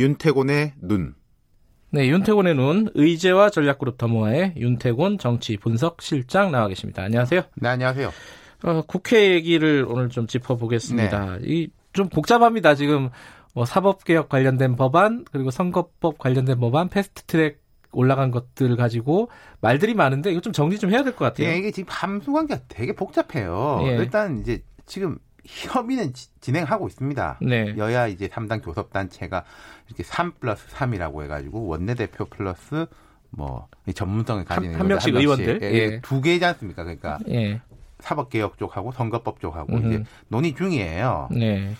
윤태곤의 눈. 네, 윤태곤의 눈, 의제와 전략그룹 더모아의 윤태곤 정치 분석 실장 나와 계십니다. 안녕하세요. 네, 안녕하세요. 어, 국회 얘기를 오늘 좀 짚어보겠습니다. 네. 이좀 복잡합니다. 지금 뭐 사법개혁 관련된 법안 그리고 선거법 관련된 법안 패스트트랙 올라간 것들 가지고 말들이 많은데 이거 좀 정리 좀 해야 될 것 같아요. 예, 이게 지금 함수 관계가 되게 복잡해요. 예. 일단 이제 지금 협의는 지, 진행하고 있습니다. 네. 여야 이제 3당 교섭단체가 이렇게 3 플러스 3이라고 해가지고 원내대표 플러스 뭐 전문성을 가지는 한, 한 명씩 한 의원들 예, 예. 두 개지 않습니까? 그러니까 예. 사법개혁 쪽하고 선거법 쪽하고 음흠. 이제 논의 중이에요. 네.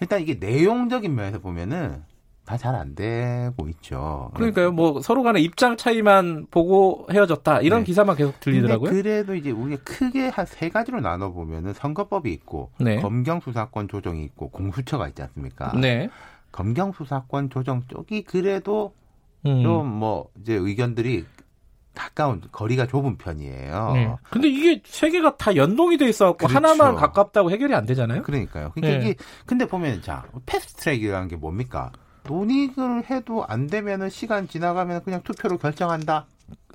일단 이게 내용적인 면에서 보면은 다 잘 안 되고 있죠. 그러니까요. 뭐 서로 간의 입장 차이만 보고 헤어졌다 이런 네. 기사만 계속 들리더라고요. 그래도 이제 우리가 크게 한 세 가지로 나눠 보면은 선거법이 있고 네. 검경 수사권 조정이 있고 공수처가 있지 않습니까? 네. 검경 수사권 조정 쪽이 그래도 음. 좀뭐 이제 의견들이 가까운 거리가 좁은 편이에요. 네. 근데 이게 세 개가 다 연동이 돼 있어 갖고 그렇죠. 하나만 가깝다고 해결이 안 되잖아요. 그러니까요. 그러니까 네. 이게 근데 보면 자 패스트 트랙이라는 게 뭡니까? 논의를 해도 안 되면은 시간 지나가면 그냥 투표로 결정한다.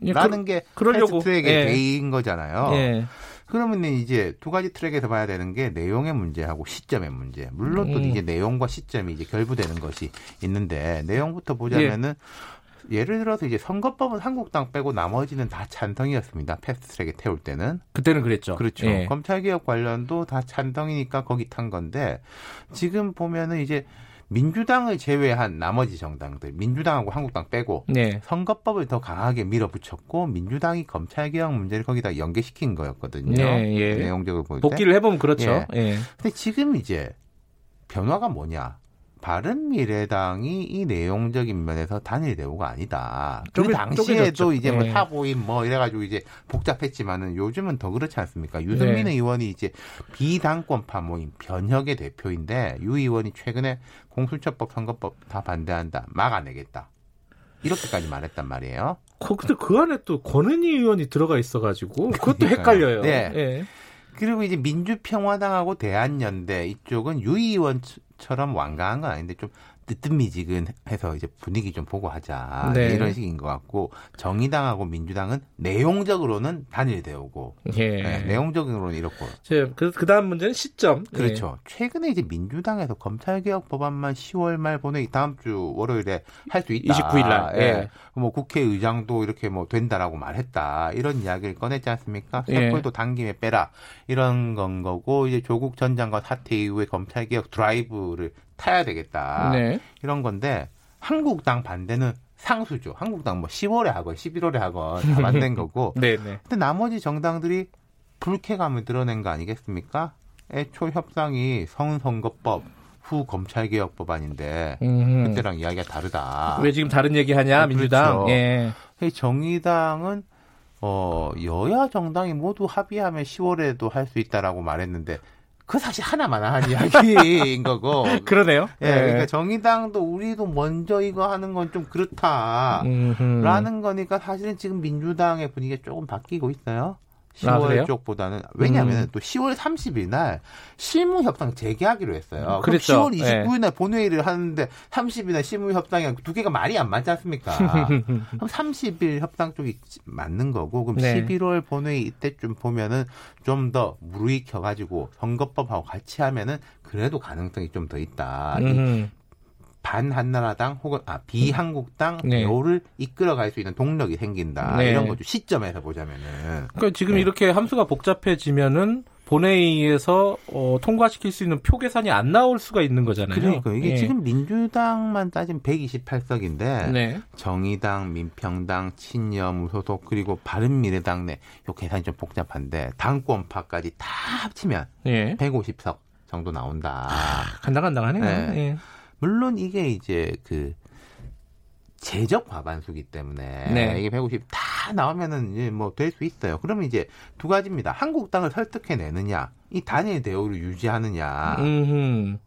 예, 라는 그, 게. 패스트 트랙의 예. 베인 거잖아요. 예. 그러면 이제 두 가지 트랙에서 봐야 되는 게 내용의 문제하고 시점의 문제. 물론 또 음. 이제 내용과 시점이 이제 결부되는 것이 있는데 내용부터 보자면은 예. 예를 들어서 이제 선거법은 한국당 빼고 나머지는 다 찬성이었습니다. 패스트트랙에 태울 때는 그때는 그랬죠. 그렇죠. 예. 검찰개혁 관련도 다 찬성이니까 거기 탄 건데 지금 보면은 이제 민주당을 제외한 나머지 정당들, 민주당하고 한국당 빼고 네. 선거법을 더 강하게 밀어붙였고 민주당이 검찰개혁 문제를 거기다 연계시킨 거였거든요. 네, 예. 내용적으로 볼 때. 복귀를 해보면 그렇죠. 예. 예. 근데 지금 이제 변화가 뭐냐? 바른 미래당이 이 내용적인 면에서 단일 대우가 아니다. 그 당시에도 이제 뭐 네. 타보임 뭐 이래가지고 이제 복잡했지만은 요즘은 더 그렇지 않습니까? 유승민 네. 의원이 이제 비당권파 모임 변혁의 대표인데 유 의원이 최근에 공수처법 선거법 다 반대한다. 막아내겠다. 이렇게까지 말했단 말이에요. 근데 그 안에 또 권은희 의원이 들어가 있어가지고 그것도 그러니까요. 헷갈려요. 네. 네. 그리고 이제 민주평화당하고 대한연대 이쪽은 유 의원처럼 완강한 건 아닌데 좀 뜨뜻미지근해서 이제 분위기 좀 보고 하자 네. 이런 식인 것 같고 정의당하고 민주당은 내용적으로는 단일되오고 예. 네, 내용적으로는 이렇고 그, 그 다음 문제는 시점 그렇죠 예. 최근에 이제 민주당에서 검찰개혁 법안만 10월 말 보내 다음 주 월요일에 할 수 있다 29일 날 예. 예. 뭐 국회의장도 이렇게 뭐 된다라고 말했다 이런 이야기를 꺼냈지 않습니까 촛불도 예. 당김에 빼라 이런 건 거고 이제 조국 전 장관 사퇴 이후에 검찰개혁 드라이브를 타야 되겠다. 네. 이런 건데 한국당 반대는 상수죠. 한국당 뭐 10월에 하건 11월에 하건 다 만든 거고. 네, 네. 근데 나머지 정당들이 불쾌감을 드러낸 거 아니겠습니까? 애초 협상이 성선거법 후 검찰개혁 법안인데 음. 그때랑 이야기가 다르다. 왜 지금 다른 얘기하냐 민주당? 그렇죠. 예. 정의당은 어 여야 정당이 모두 합의하면 10월에도 할 수 있다라고 말했는데 그 사실 하나만 한 이야기인 거고. 그러네요. 예, 네. 그러니까 정의당도 우리도 먼저 이거 하는 건 좀 그렇다라는 거니까 사실은 지금 민주당의 분위기가 조금 바뀌고 있어요. 10월 아, 쪽보다는 왜냐하면 음. 또 10월 30일 날 실무 협상 재개하기로 했어요. 그렇죠. 10월 29일 날 네. 본회의를 하는데 30일날 실무 협상이 두 개가 말이 안 맞지 않습니까? 그럼 30일 협상 쪽이 맞는 거고 그럼 네. 11월 본회의 이때쯤 보면은 좀 더 무르익 혀 가지고 선거법하고 같이 하면은 그래도 가능성이 좀 더 있다. 음. 반한나라당 혹은 아 비한국당 네. 요를 이끌어갈 수 있는 동력이 생긴다 네. 이런 거죠 시점에서 보자면은 그러니까 지금 네. 이렇게 함수가 복잡해지면은 본회의에서 어, 통과시킬 수 있는 표 계산이 안 나올 수가 있는 거잖아요. 그러니까 이게 예. 지금 민주당만 따지면 128석인데 정의당, 민평당, 친여, 무소속 그리고 바른미래당 내요 계산이 좀 복잡한데 당권파까지 다 합치면 예. 150석 정도 나온다. 아, 간당간당하네요. 네. 예. 물론 이게 이제 그 제적 과반수기 때문에 네. 이게 150 다 나오면은 이제 뭐 될 수 있어요. 그러면 이제 두 가지입니다. 한국당을 설득해 내느냐, 이 단일 대우를 유지하느냐. 음흠.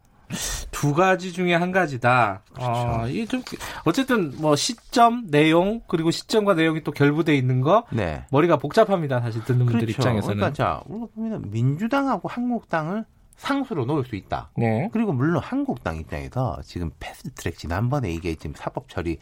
두 가지 중에 한 가지다. 그렇죠. 어, 이게 좀 어쨌든 뭐 시점, 내용 그리고 시점과 내용이 또 결부돼 있는 거 네. 머리가 복잡합니다. 사실 듣는 분들 그렇죠. 입장에서는. 그러니까 자, 우리가 보면 민주당하고 한국당을 상수로 놓을 수 있다. 네. 그리고 물론 한국당 입장에서 지금 패스트트랙 지난번에 이게 지금 사법 처리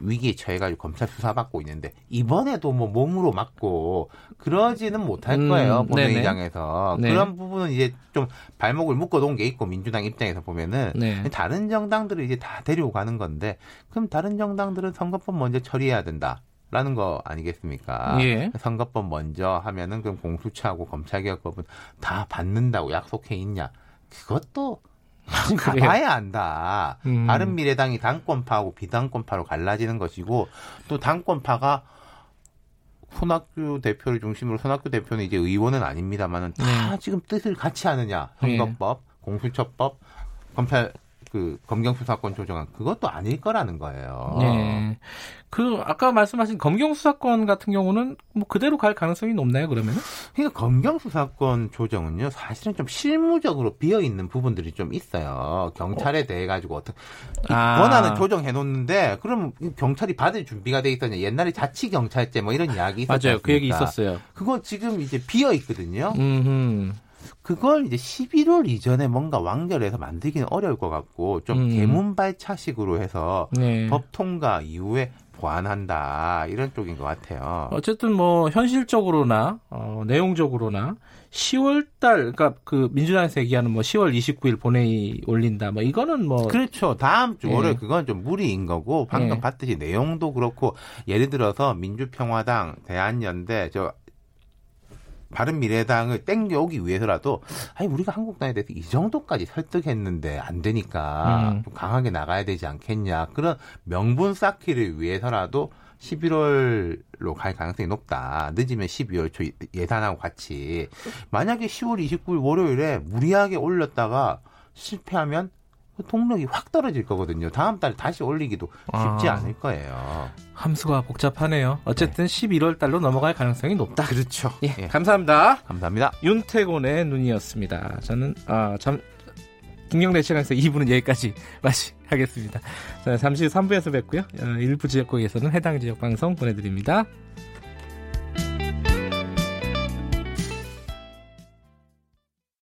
위기에 처해가지고 검찰 수사받고 있는데 이번에도 뭐 몸으로 맞고 그러지는 못할 음, 거예요 음, 본회의장에서 네. 그런 부분은 이제 좀 발목을 묶어놓은 게 있고 민주당 입장에서 보면은 네. 다른 정당들을 이제 다 데리고 가는 건데 그럼 다른 정당들은 선거법 먼저 처리해야 된다. 라는 거 아니겠습니까? 예. 선거법 먼저 하면은 그럼 공수처하고 검찰개혁법은 다 받는다고 약속해 있냐? 그것도 가봐야 안다. 음. 바른 미래당이 당권파하고 비당권파로 갈라지는 것이고 또 당권파가 손학규 대표를 중심으로 손학규 대표는 이제 의원은 아닙니다만은 다 네. 지금 뜻을 같이 하느냐 선거법, 네. 공수처법, 검찰 그 검경수사권 조정안 그것도 아닐 거라는 거예요. 네. 그 아까 말씀하신 검경수사권 같은 경우는 뭐 그대로 갈 가능성이 높나요 그러면? 그러니까 검경수사권 조정은요 사실은 좀 실무적으로 비어 있는 부분들이 좀 있어요. 경찰에 어. 대해 가지고 어떤 아. 권한을 조정해 놓는데 그럼 경찰이 받을 준비가 돼 있었냐? 옛날에 자치 경찰제 뭐 이런 이야기 있었죠. 맞아요. 그 얘기 있었어요. 그거 지금 이제 비어 있거든요. 음흠. 그걸 이제 11월 이전에 뭔가 완결해서 만들기는 어려울 것 같고 좀 음. 개문발차식으로 해서 네. 법 통과 이후에 보완한다 이런 쪽인 것 같아요. 어쨌든 뭐 현실적으로나 어, 내용적으로나 10월달 그러니까 그 민주당에서 얘기하는 뭐 10월 29일 본회의 올린다 뭐 이거는 뭐 그렇죠 다음 주 월요일 예. 그건 좀 무리인 거고 방금 예. 봤듯이 내용도 그렇고 예를 들어서 민주평화당 대한연대 저 바른 미래당을 땡겨오기 위해서라도 아니 우리가 한국당에 대해서 이 정도까지 설득했는데 안 되니까 음. 좀 강하게 나가야 되지 않겠냐 그런 명분 쌓기를 위해서라도 11월로 갈 가능성이 높다. 늦으면 12월 초 예산하고 같이 만약에 10월 29일 월요일에 무리하게 올렸다가 실패하면 그 동력이 확 떨어질 거거든요. 다음 달에 다시 올리기도 쉽지 아, 않을 거예요. 함수가 복잡하네요. 어쨌든 네. 11월 달로 넘어갈 가능성이 높다. 그렇죠. 예, 예. 감사합니다. 감사합니다. 윤태곤의 눈이었습니다. 저는 아, 참 김경래 시간에서 2부는 여기까지 마치겠습니다. 잠시 후 3부에서 뵙고요. 어, 일부 지역국에서는 해당 지역 방송 보내드립니다.